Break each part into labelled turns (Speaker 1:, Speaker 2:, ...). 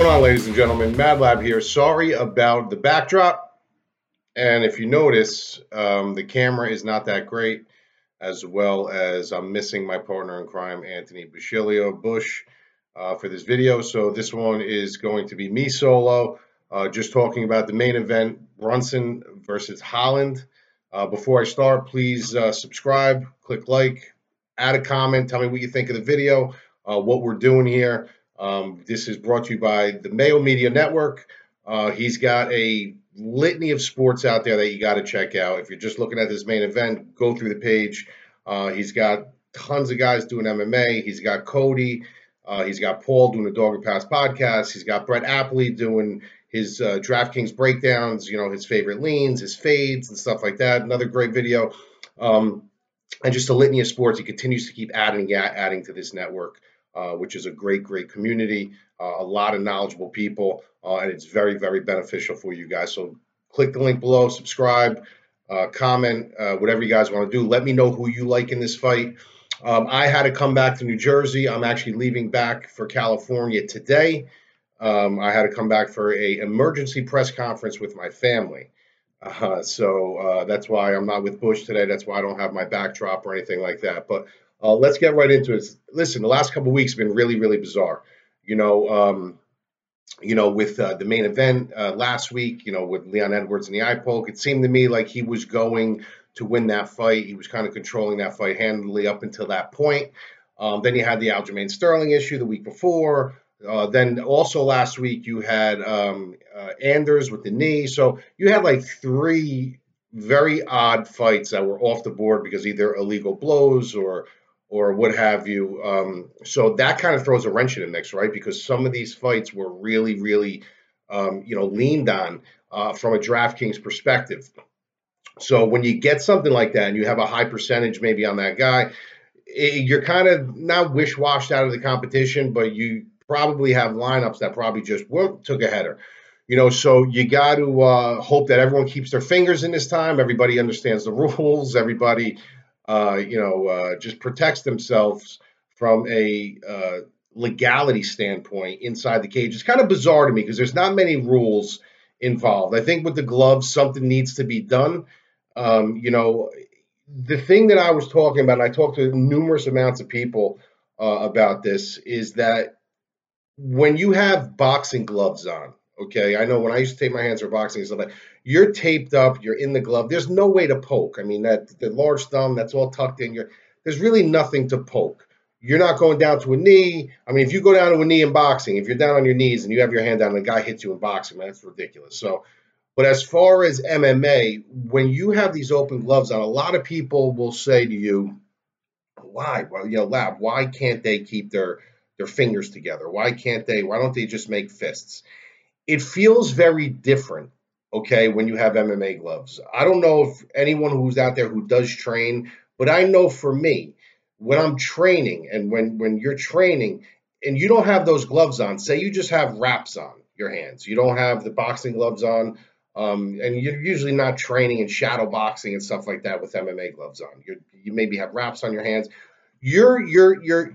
Speaker 1: going on, ladies and gentlemen? Mad Lab here. Sorry about the backdrop. And if you notice, um, the camera is not that great, as well as I'm missing my partner in crime, Anthony Bushilio Bush, uh, for this video. So this one is going to be me solo, uh, just talking about the main event, Brunson versus Holland. Uh, before I start, please uh, subscribe, click like, add a comment, tell me what you think of the video, uh, what we're doing here. Um, this is brought to you by the Mayo Media Network. Uh, he's got a litany of sports out there that you got to check out. If you're just looking at this main event, go through the page. Uh, he's got tons of guys doing MMA. He's got Cody. Uh, he's got Paul doing the Dog and Pass podcast. He's got Brett Appley doing his uh, DraftKings breakdowns, you know, his favorite leans, his fades, and stuff like that. Another great video. Um, and just a litany of sports. He continues to keep adding, adding to this network uh, which is a great, great community, uh, a lot of knowledgeable people, uh, and it's very, very beneficial for you guys. So click the link below, subscribe, uh, comment, uh, whatever you guys want to do. Let me know who you like in this fight. Um, I had to come back to New Jersey. I'm actually leaving back for California today. Um, I had to come back for a emergency press conference with my family. Uh, so uh, that's why I'm not with Bush today. That's why I don't have my backdrop or anything like that. But uh, let's get right into it. Listen, the last couple weeks have been really, really bizarre. You know, um, you know, with uh, the main event uh, last week, you know, with Leon Edwards and the eye poke, it seemed to me like he was going to win that fight. He was kind of controlling that fight handily up until that point. Um, then you had the Aljamain Sterling issue the week before. Uh, then also last week you had um, uh, Anders with the knee. So you had like three very odd fights that were off the board because either illegal blows or or what have you. Um, so that kind of throws a wrench in the mix, right? Because some of these fights were really, really, um, you know, leaned on uh, from a DraftKings perspective. So when you get something like that and you have a high percentage maybe on that guy, it, you're kind of not wish washed out of the competition, but you probably have lineups that probably just took a header. You know, so you got to uh, hope that everyone keeps their fingers in this time. Everybody understands the rules. Everybody uh, you know, uh, just protects themselves from a uh, legality standpoint inside the cage. It's kind of bizarre to me because there's not many rules involved. I think with the gloves, something needs to be done. Um, you know, the thing that I was talking about, and I talked to numerous amounts of people uh, about this, is that when you have boxing gloves on, okay, I know when I used to take my hands for boxing and stuff like you're taped up, you're in the glove. There's no way to poke. I mean, that the large thumb, that's all tucked in. You're, there's really nothing to poke. You're not going down to a knee. I mean, if you go down to a knee in boxing, if you're down on your knees and you have your hand down and a guy hits you in boxing, man, that's ridiculous. So, but as far as MMA, when you have these open gloves on, a lot of people will say to you, why? Well, you know, lab, why can't they keep their their fingers together? Why can't they? Why don't they just make fists? It feels very different okay, when you have MMA gloves. I don't know if anyone who's out there who does train, but I know for me, when I'm training and when when you're training and you don't have those gloves on, say you just have wraps on your hands, you don't have the boxing gloves on, um, and you're usually not training in shadow boxing and stuff like that with MMA gloves on. you you maybe have wraps on your hands. You're you're you're.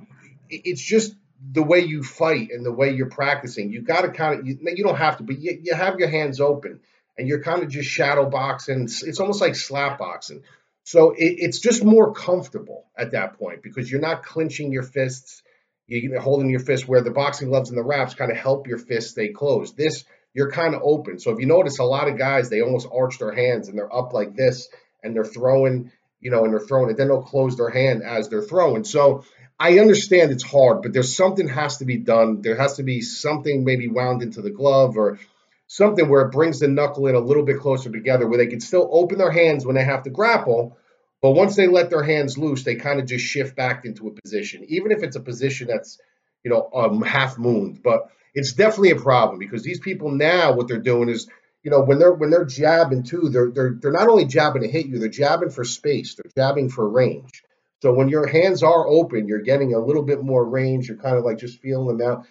Speaker 1: It's just the way you fight and the way you're practicing. You got to kind of you, you don't have to, but you, you have your hands open and you're kind of just shadow boxing. It's almost like slap boxing. So it, it's just more comfortable at that point because you're not clinching your fists. You're holding your fist where the boxing gloves and the wraps kind of help your fist stay closed. This, you're kind of open. So if you notice, a lot of guys, they almost arch their hands and they're up like this and they're throwing, you know, and they're throwing it. Then they'll close their hand as they're throwing. So I understand it's hard, but there's something has to be done. There has to be something maybe wound into the glove or something where it brings the knuckle in a little bit closer together where they can still open their hands when they have to grapple. But once they let their hands loose, they kind of just shift back into a position, even if it's a position that's, you know, um, half mooned. But it's definitely a problem because these people now, what they're doing is, you know, when they're when they're jabbing too, they're they're they're not only jabbing to hit you, they're jabbing for space, they're jabbing for range. So when your hands are open, you're getting a little bit more range. You're kind of like just feeling them out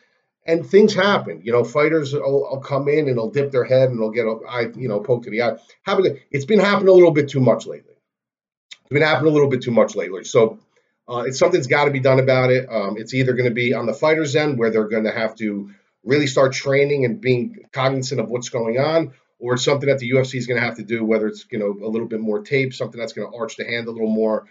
Speaker 1: and things happen. You know, fighters will, will, come in and they'll dip their head and they'll get a eye, you know, poke to the eye. Happen, it's been happening a little bit too much lately. It's been happening a little bit too much lately. So uh, it's something's got to be done about it. Um, it's either going to be on the fighters' end where they're going to have to really start training and being cognizant of what's going on, or something that the UFC is going to have to do, whether it's you know a little bit more tape, something that's going to arch the hand a little more,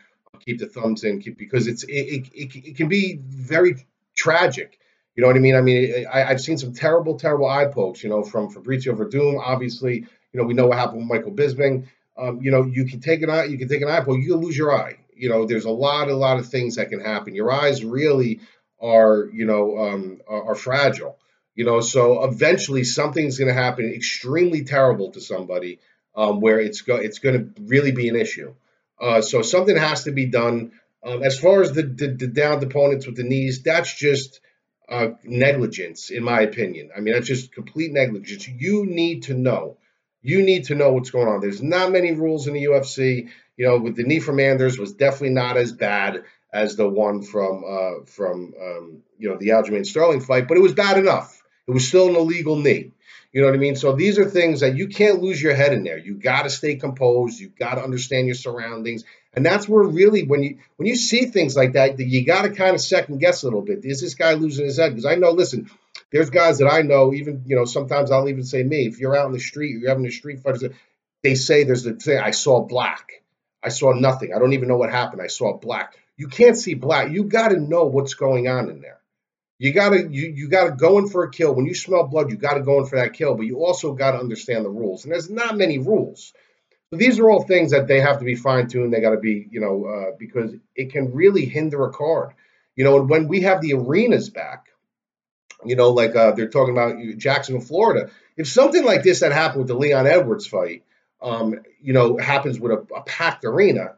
Speaker 1: keep the thumbs in, keep, because it's it, it, it, it can be very tragic. You know what I mean? I mean, I, have seen some terrible, terrible eye pokes. You know, from Fabricio Werdum. Obviously, you know we know what happened with Michael Bisping. Um, you know, you can take an eye, you can take an eye poke, you can lose your eye. You know, there's a lot, a lot of things that can happen. Your eyes really are, you know, um, are, are fragile. You know, so eventually something's going to happen extremely terrible to somebody um, where it's go it's going to really be an issue. Uh, so something has to be done. Um, as far as the, the, the downed opponents with the knees, that's just uh, negligence, in my opinion. I mean, that's just complete negligence. You need to know. You need to know what's going on. There's not many rules in the UFC. You know, with the knee from Anders was definitely not as bad as the one from uh, from um, you know the Aljamain Sterling fight, but it was bad enough. It was still an illegal knee. You know what I mean? So these are things that you can't lose your head in there. You got to stay composed. You got to understand your surroundings, and that's where really when you when you see things like that, you got to kind of second guess a little bit. Is this guy losing his head? Because I know, listen, there's guys that I know. Even you know, sometimes I'll even say me. If you're out in the street, you're having a street fight. They say there's the thing. I saw black. I saw nothing. I don't even know what happened. I saw black. You can't see black. You got to know what's going on in there. You gotta you you gotta go in for a kill. When you smell blood, you gotta go in for that kill, but you also gotta understand the rules. And there's not many rules. So these are all things that they have to be fine tuned. They got to be, you know, uh, because it can really hinder a card. You know, and when we have the arenas back, you know, like uh, they're talking about Jacksonville, Florida. If something like this that happened with the Leon Edwards fight, um, you know, happens with a, a packed arena,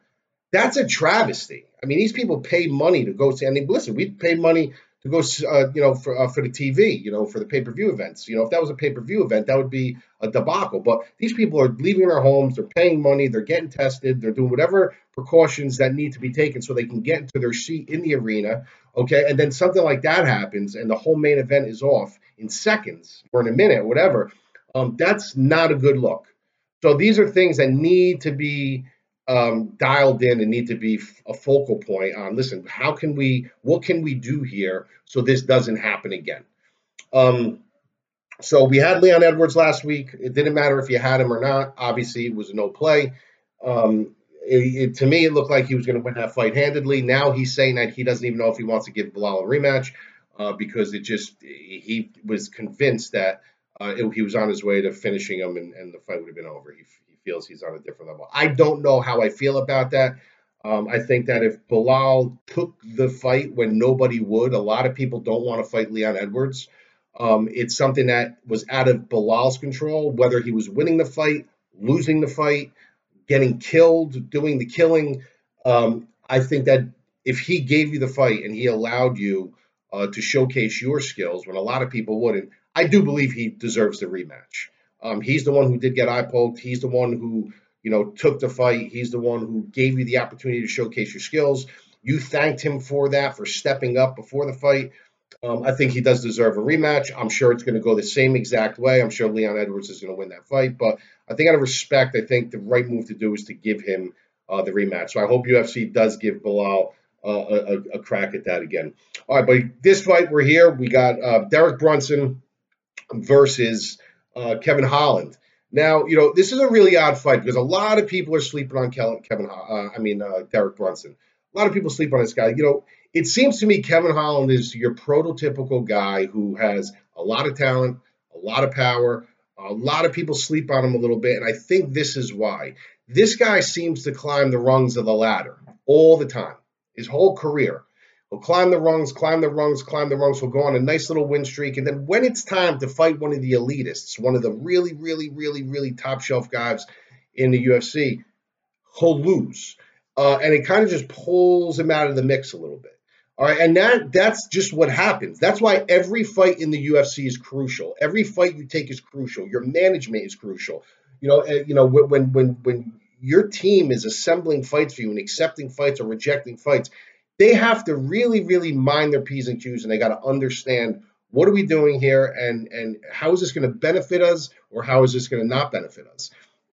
Speaker 1: that's a travesty. I mean, these people pay money to go see. I mean, listen, we pay money to go, uh, you know, for uh, for the TV, you know, for the pay per view events. You know, if that was a pay per view event, that would be a debacle. But these people are leaving their homes, they're paying money, they're getting tested, they're doing whatever precautions that need to be taken so they can get into their seat in the arena. Okay, and then something like that happens, and the whole main event is off in seconds or in a minute, or whatever. Um, that's not a good look. So these are things that need to be um, dialed in and need to be a focal point on listen how can we what can we do here so this doesn't happen again? Um, so we had leon edwards last week. It didn't matter if you had him or not. Obviously it was no play. Um, it, it, to me it looked like he was going to win that fight handedly. Now he's saying that he doesn't even know if he wants to give belal a rematch uh, because it just he was convinced that uh, it, he was on his way to finishing him and, and the fight would have been over. He, feels he's on a different level. I don't know how I feel about that. Um, I think that if Belal took the fight when nobody would, a lot of people don't want to fight Leon Edwards. Um, it's something that was out of Belal's control, whether he was winning the fight, losing the fight, getting killed, doing the killing. Um, I think that if he gave you the fight and he allowed you uh, to showcase your skills when a lot of people wouldn't, I do believe he deserves the rematch. Um, he's the one who did get eye poked. He's the one who, you know, took the fight. He's the one who gave you the opportunity to showcase your skills. You thanked him for that, for stepping up before the fight. Um, I think he does deserve a rematch. I'm sure it's going to go the same exact way. I'm sure Leon Edwards is going to win that fight. But I think out of respect, I think the right move to do is to give him uh, the rematch. So I hope UFC does give Belal uh, a, a, crack at that again. All right, but this fight, we're here. We got uh, Derek Brunson versus uh, Kevin Holland. Now, you know, this is a really odd fight because a lot of people are sleeping on Kevin, uh, I mean, uh, Derek Brunson. A lot of people sleep on this guy. You know, it seems to me Kevin Holland is your prototypical guy who has a lot of talent, a lot of power. A lot of people sleep on him a little bit, and I think this is why. This guy seems to climb the rungs of the ladder all the time, his whole career. He'll climb the rungs, climb the rungs, climb the rungs. He'll go on a nice little win streak. And then when it's time to fight one of the elitists, one of the really, really, really, really top shelf guys in the UFC, he'll lose. Uh, and it kind of just pulls him out of the mix a little bit. All right, and that that's just what happens. That's why every fight in the UFC is crucial. Every fight you take is crucial. Your management is crucial. You know, uh, you know when when when your team is assembling fights for you and accepting fights or rejecting fights, they have to really, really mind their P's and Q's and they got to understand what are we doing here and, and how is this going to benefit us or how is this going to not benefit us?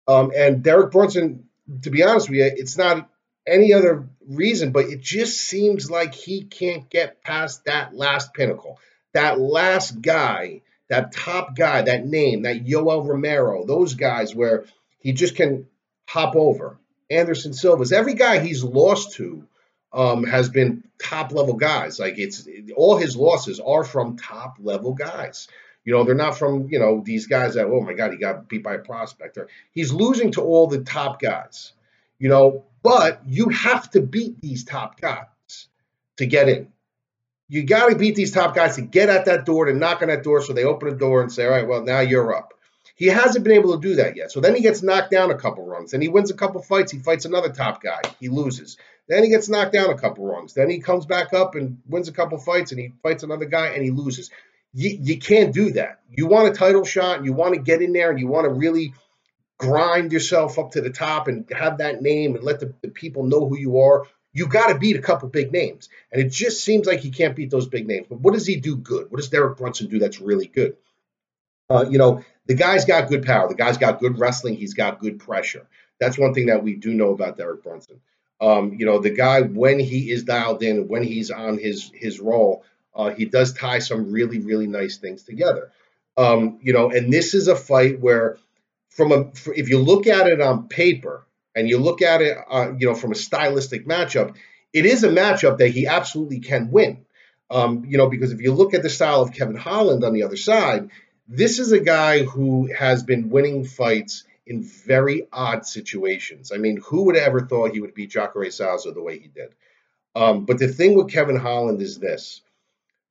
Speaker 1: Um, and Derek Brunson, to be honest with you, it's not any other reason, but it just seems like he can't get past that last pinnacle. That last guy that top guy, that name, that Yoel Romero, those guys where he just can hop over. Anderson Silva's, every guy he's lost to um, has been top level guys. Like it's all his losses are from top level guys. You know, they're not from, you know, these guys that, oh my God, he got beat by a prospector. He's losing to all the top guys, you know, but you have to beat these top guys to get in. You got to beat these top guys to get at that door, to knock on that door so they open the door and say, all right, well, now you're up. He hasn't been able to do that yet. So then he gets knocked down a couple runs. Then he wins a couple fights. He fights another top guy. He loses. Then he gets knocked down a couple runs. Then he comes back up and wins a couple fights and he fights another guy and he loses. You, you can't do that. You want a title shot and you want to get in there and you want to really grind yourself up to the top and have that name and let the, the people know who you are. You got to beat a couple big names. And it just seems like he can't beat those big names. But what does he do good? What does Derek Brunson do that's really good? Uh, you know, the guy's got good power. The guy's got good wrestling. He's got good pressure. That's one thing that we do know about Derek Brunson. Um, you know, the guy when he is dialed in, when he's on his his role, uh, he does tie some really really nice things together. Um, you know, and this is a fight where, from a if you look at it on paper and you look at it, uh, you know, from a stylistic matchup, it is a matchup that he absolutely can win. Um, you know, because if you look at the style of Kevin Holland on the other side, this is a guy who has been winning fights in very odd situations. I mean, who would have ever thought he would beat Jacare Souza the way he did? Um, but the thing with Kevin Holland is this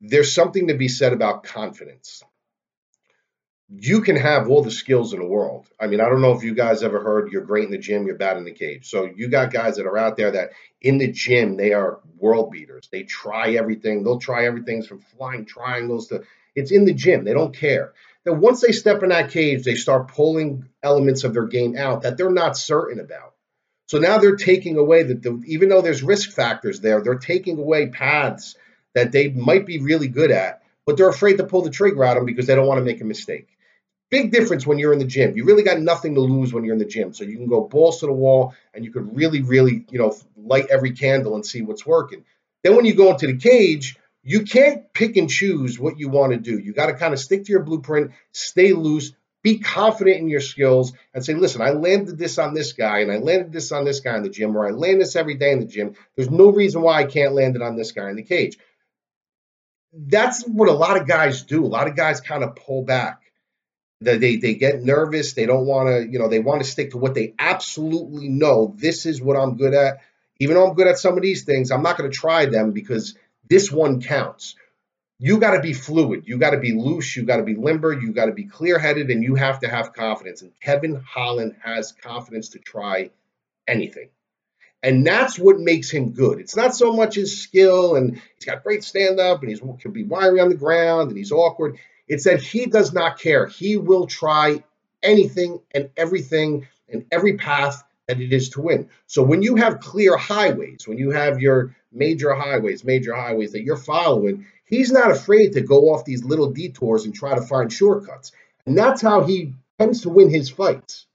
Speaker 1: there's something to be said about confidence. You can have all the skills in the world. I mean, I don't know if you guys ever heard you're great in the gym, you're bad in the cage. So you got guys that are out there that in the gym, they are world beaters. They try everything. They'll try everything from flying triangles to it's in the gym. They don't care that once they step in that cage, they start pulling elements of their game out that they're not certain about. So now they're taking away that the, even though there's risk factors there, they're taking away paths that they might be really good at, but they're afraid to pull the trigger at them because they don't want to make a mistake. Big difference when you're in the gym. You really got nothing to lose when you're in the gym. So you can go balls to the wall and you could really, really, you know, light every candle and see what's working. Then when you go into the cage, you can't pick and choose what you want to do. You got to kind of stick to your blueprint, stay loose, be confident in your skills, and say, listen, I landed this on this guy, and I landed this on this guy in the gym, or I land this every day in the gym. There's no reason why I can't land it on this guy in the cage. That's what a lot of guys do. A lot of guys kind of pull back. They, they, they get nervous. They don't want to, you know, they want to stick to what they absolutely know. This is what I'm good at. Even though I'm good at some of these things, I'm not going to try them because – this one counts. You got to be fluid. You got to be loose. You got to be limber. You got to be clear headed and you have to have confidence. And Kevin Holland has confidence to try anything. And that's what makes him good. It's not so much his skill and he's got great stand up and he can be wiry on the ground and he's awkward. It's that he does not care. He will try anything and everything and every path that it is to win. So when you have clear highways, when you have your major highways, major highways that you're following, he's not afraid to go off these little detours and try to find shortcuts. And that's how he tends to win his fights.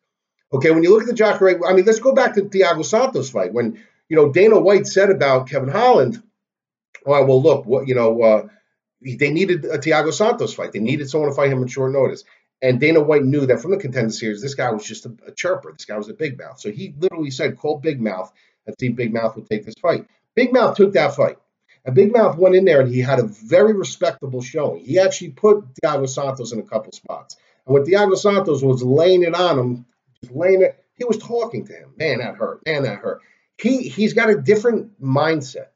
Speaker 1: Okay, when you look at the Jacare, I mean, let's go back to Thiago Santos fight. When, you know, Dana White said about Kevin Holland, oh, well, look, what, you know, uh, they needed a Thiago Santos fight. They needed someone to fight him in short notice. And Dana White knew that from the contender series, this guy was just a, a chirper. This guy was a big mouth. So he literally said, call Big Mouth and see if Big Mouth would take this fight. Big Mouth took that fight. And Big Mouth went in there and he had a very respectable showing. He actually put Thiago Santos in a couple spots. And when Thiago Santos was laying it on him, laying it, he was talking to him. Man, that hurt. Man, that hurt. He he's got a different mindset.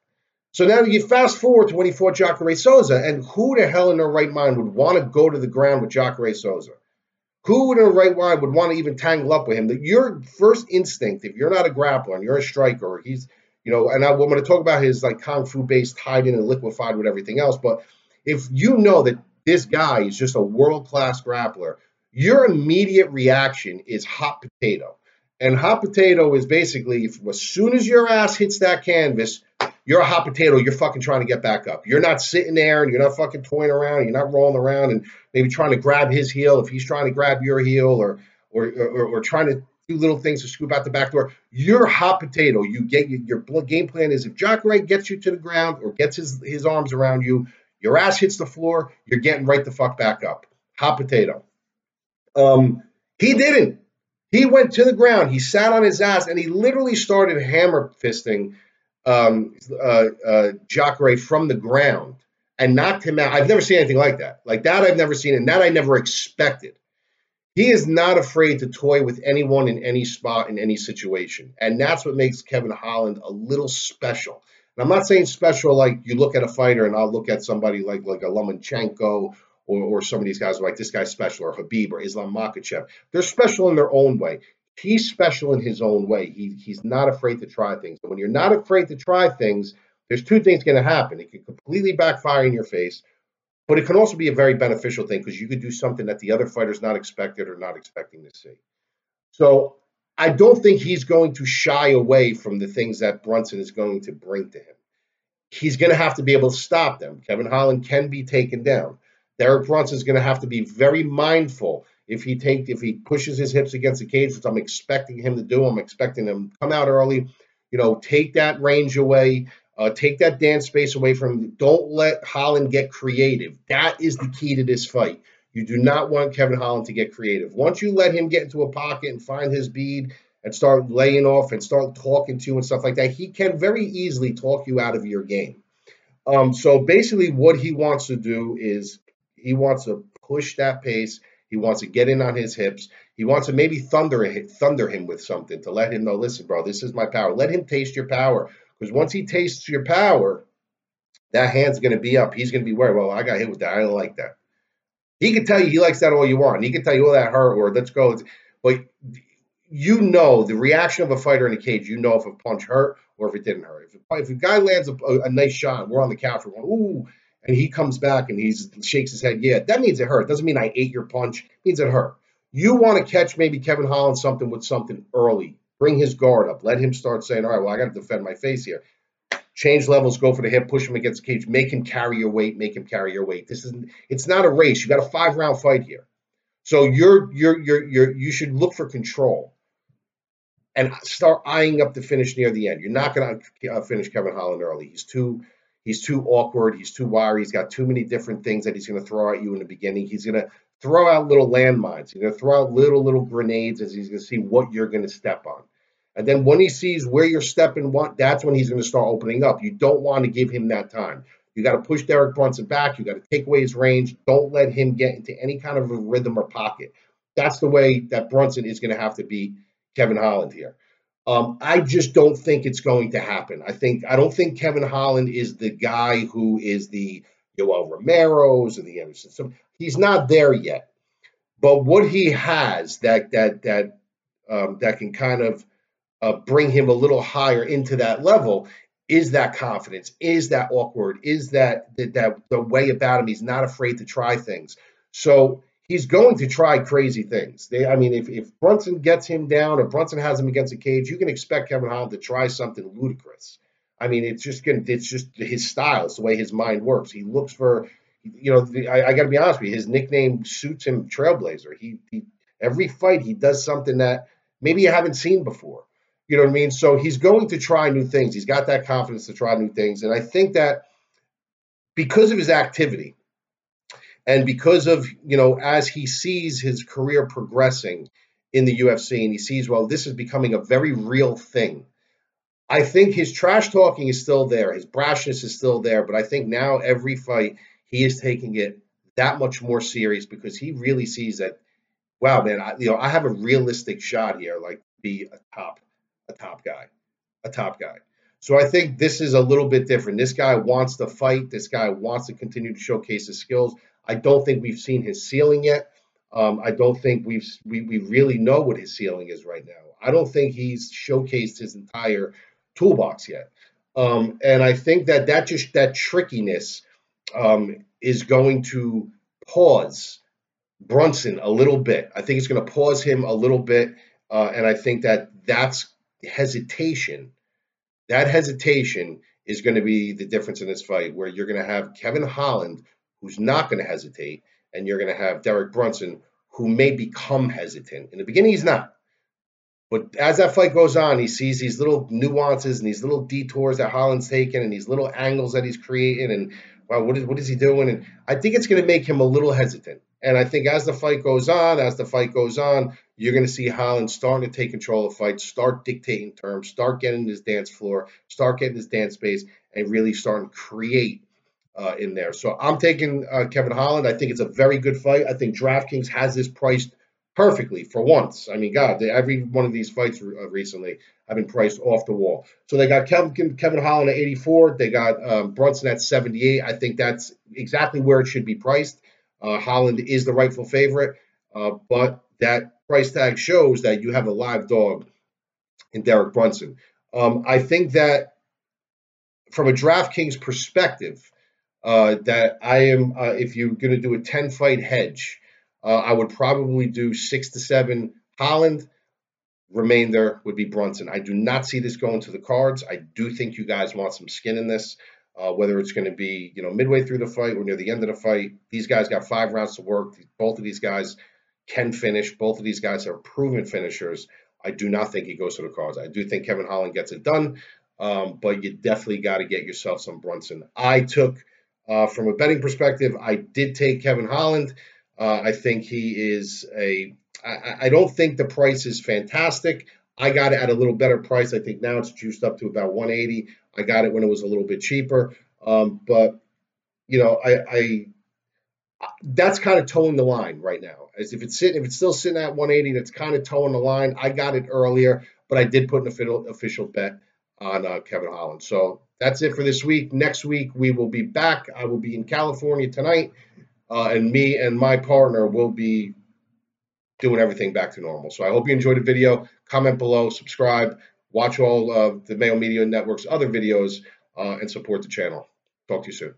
Speaker 1: So now you fast forward to when he fought Jacare Souza, and who the hell in their right mind would want to go to the ground with Jacare Souza? Who in their right mind would want to even tangle up with him? That your first instinct, if you're not a grappler and you're a striker, he's you know, and I, am going to talk about his like kung fu based tied in and liquefied with everything else. But if you know that this guy is just a world class grappler, your immediate reaction is hot potato. And hot potato is basically if, as soon as your ass hits that canvas, you're a hot potato. You're fucking trying to get back up. You're not sitting there and you're not fucking toying around. You're not rolling around and maybe trying to grab his heel if he's trying to grab your heel or or, or, or trying to do little things to scoop out the back door. You're hot potato. You get your game plan is if Jacare gets you to the ground or gets his his arms around you, your ass hits the floor. You're getting right the fuck back up. hot potato. Um, he didn't. He went to the ground. He sat on his ass and he literally started hammer fisting um, uh, uh, Jacare from the ground and knocked him out. I've never seen anything like that. Like that, I've never seen, and that I never expected. He is not afraid to toy with anyone in any spot in any situation, and that's what makes Kevin Holland a little special. And I'm not saying special like you look at a fighter, and I'll look at somebody like like a Lomachenko or, or some of these guys like this guy's special or Khabib or Islam Makhachev. They're special in their own way. He's special in his own way. He, he's not afraid to try things. And when you're not afraid to try things, there's two things going to happen. It can completely backfire in your face, but it can also be a very beneficial thing because you could do something that the other fighter's not expected or not expecting to see. So I don't think he's going to shy away from the things that Brunson is going to bring to him. He's going to have to be able to stop them. Kevin Holland can be taken down. Derek Brunson is going to have to be very mindful if he take if he pushes his hips against the cage, which I'm expecting him to do. I'm expecting him to come out early. You know, take that range away. Uh, take that dance space away from him. Don't let Holland get creative. That is the key to this fight. You do not want Kevin Holland to get creative. Once you let him get into a pocket and find his bead and start laying off and start talking to you and stuff like that, he can very easily talk you out of your game. Um, so basically, what he wants to do is he wants to push that pace. He wants to get in on his hips. He wants to maybe thunder thunder him with something to let him know, listen, bro, this is my power. Let him taste your power. Because once he tastes your power, that hand's going to be up. He's going to be worried, well, I got hit with that. I don't like that. He can tell you he likes that all you want. He can tell you, oh, that hurt, or let's go. But you know the reaction of a fighter in a cage. You know if a punch hurt or if it didn't hurt. If, if a guy lands a, a, nice shot, we're on the couch, we're going, ooh, and he comes back and he shakes his head, yeah, that means it hurt. Doesn't mean I ate your punch. It means it hurt. You want to catch maybe Kevin Holland something with something early. Bring his guard up. Let him start saying, all right, well, I got to defend my face here. Change levels, go for the hip, push him against the cage, make him carry your weight, make him carry your weight. This is it's not a race. You got a five round fight here. So you're you're you're you're you should look for control and start eyeing up the finish near the end. You're not going to uh, finish Kevin Holland early. He's too He's too awkward. He's too wiry. He's got too many different things that he's going to throw at you in the beginning. He's going to throw out little landmines. He's going to throw out little, little grenades as he's going to see what you're going to step on. And then when he sees where you're stepping, that's when he's going to start opening up. You don't want to give him that time. You got to push Derek Brunson back. You got to take away his range. Don't let him get into any kind of a rhythm or pocket. That's the way that Brunson is going to have to beat Kevin Holland here. Um, I just don't think it's going to happen. I think I don't think Kevin Holland is the guy who is the Yoel Romero's and the Anderson. So he's not there yet. But what he has that that that um, that can kind of uh, bring him a little higher into that level is that confidence, is that awkward, is that that, that the way about him. He's not afraid to try things. So he's going to try crazy things. They, I mean, if, if Brunson gets him down or Brunson has him against a cage, you can expect Kevin Holland to try something ludicrous. I mean, it's just gonna, it's just his style. It's the way his mind works. He looks for, you know, the, I, I got to be honest with you. His nickname suits him, Trailblazer. He, he every fight he does something that maybe you haven't seen before. You know what I mean? So he's going to try new things. He's got that confidence to try new things, and I think that because of his activity, and because of, you know, as he sees his career progressing in the UFC and he sees, well, this is becoming a very real thing. I think his trash talking is still there. His brashness is still there. But I think now every fight, he is taking it that much more serious because he really sees that, wow, man, I, you know, I have a realistic shot here, like be a top, a top guy, a top guy. So I think this is a little bit different. This guy wants to fight. This guy wants to continue to showcase his skills. I don't think we've seen his ceiling yet. Um, I don't think we've we, we really know what his ceiling is right now. I don't think he's showcased his entire toolbox yet. Um, and I think that that just that trickiness um, is going to pause Brunson a little bit. I think it's going to pause him a little bit, uh, and I think that that's hesitation. That hesitation is going to be the difference in this fight, where you're going to have Kevin Holland who's not going to hesitate, and you're going to have Derek Brunson, who may become hesitant. In the beginning, he's not. But as that fight goes on, he sees these little nuances and these little detours that Holland's taking and these little angles that he's creating and wow, what is what is he doing? And I think it's going to make him a little hesitant. And I think as the fight goes on, as the fight goes on, you're going to see Holland starting to take control of fights, start dictating terms, start getting his dance floor, start getting his dance space, and really starting to create uh, in there. So I'm taking uh, Kevin Holland. I think it's a very good fight. I think DraftKings has this priced perfectly for once. I mean, God, they, every one of these fights uh, recently have been priced off the wall. So they got Kevin, Kevin Holland at 84. They got um, Brunson at 78. I think that's exactly where it should be priced. Uh, Holland is the rightful favorite, uh, but that price tag shows that you have a live dog in Derek Brunson. Um, I think that from a DraftKings perspective, uh, that I am, uh, if you're going to do a 10 fight hedge, uh, I would probably do six to seven Holland. Remainder would be Brunson. I do not see this going to the cards. I do think you guys want some skin in this. Uh, whether it's going to be you know midway through the fight or near the end of the fight, these guys got five rounds to work. Both of these guys can finish. Both of these guys are proven finishers. I do not think he goes to the cards. I do think Kevin Holland gets it done, um, but you definitely got to get yourself some Brunson. I took, uh, from a betting perspective, I did take Kevin Holland. Uh, I think he is a. I, I don't think the price is fantastic. I got it at a little better price. I think now it's juiced up to about 180. I got it when it was a little bit cheaper. Um, but you know, I, I that's kind of towing the line right now. As if it's sitting, if it's still sitting at 180, that's kind of towing the line. I got it earlier, but I did put an official official bet on uh, Kevin Holland. So that's it for this week. Next week we will be back. I will be in California tonight uh, and me and my partner will be doing everything back to normal. So I hope you enjoyed the video. Comment below, subscribe, watch all of the Mayo Media Network's other videos, uh, and support the channel. Talk to you soon.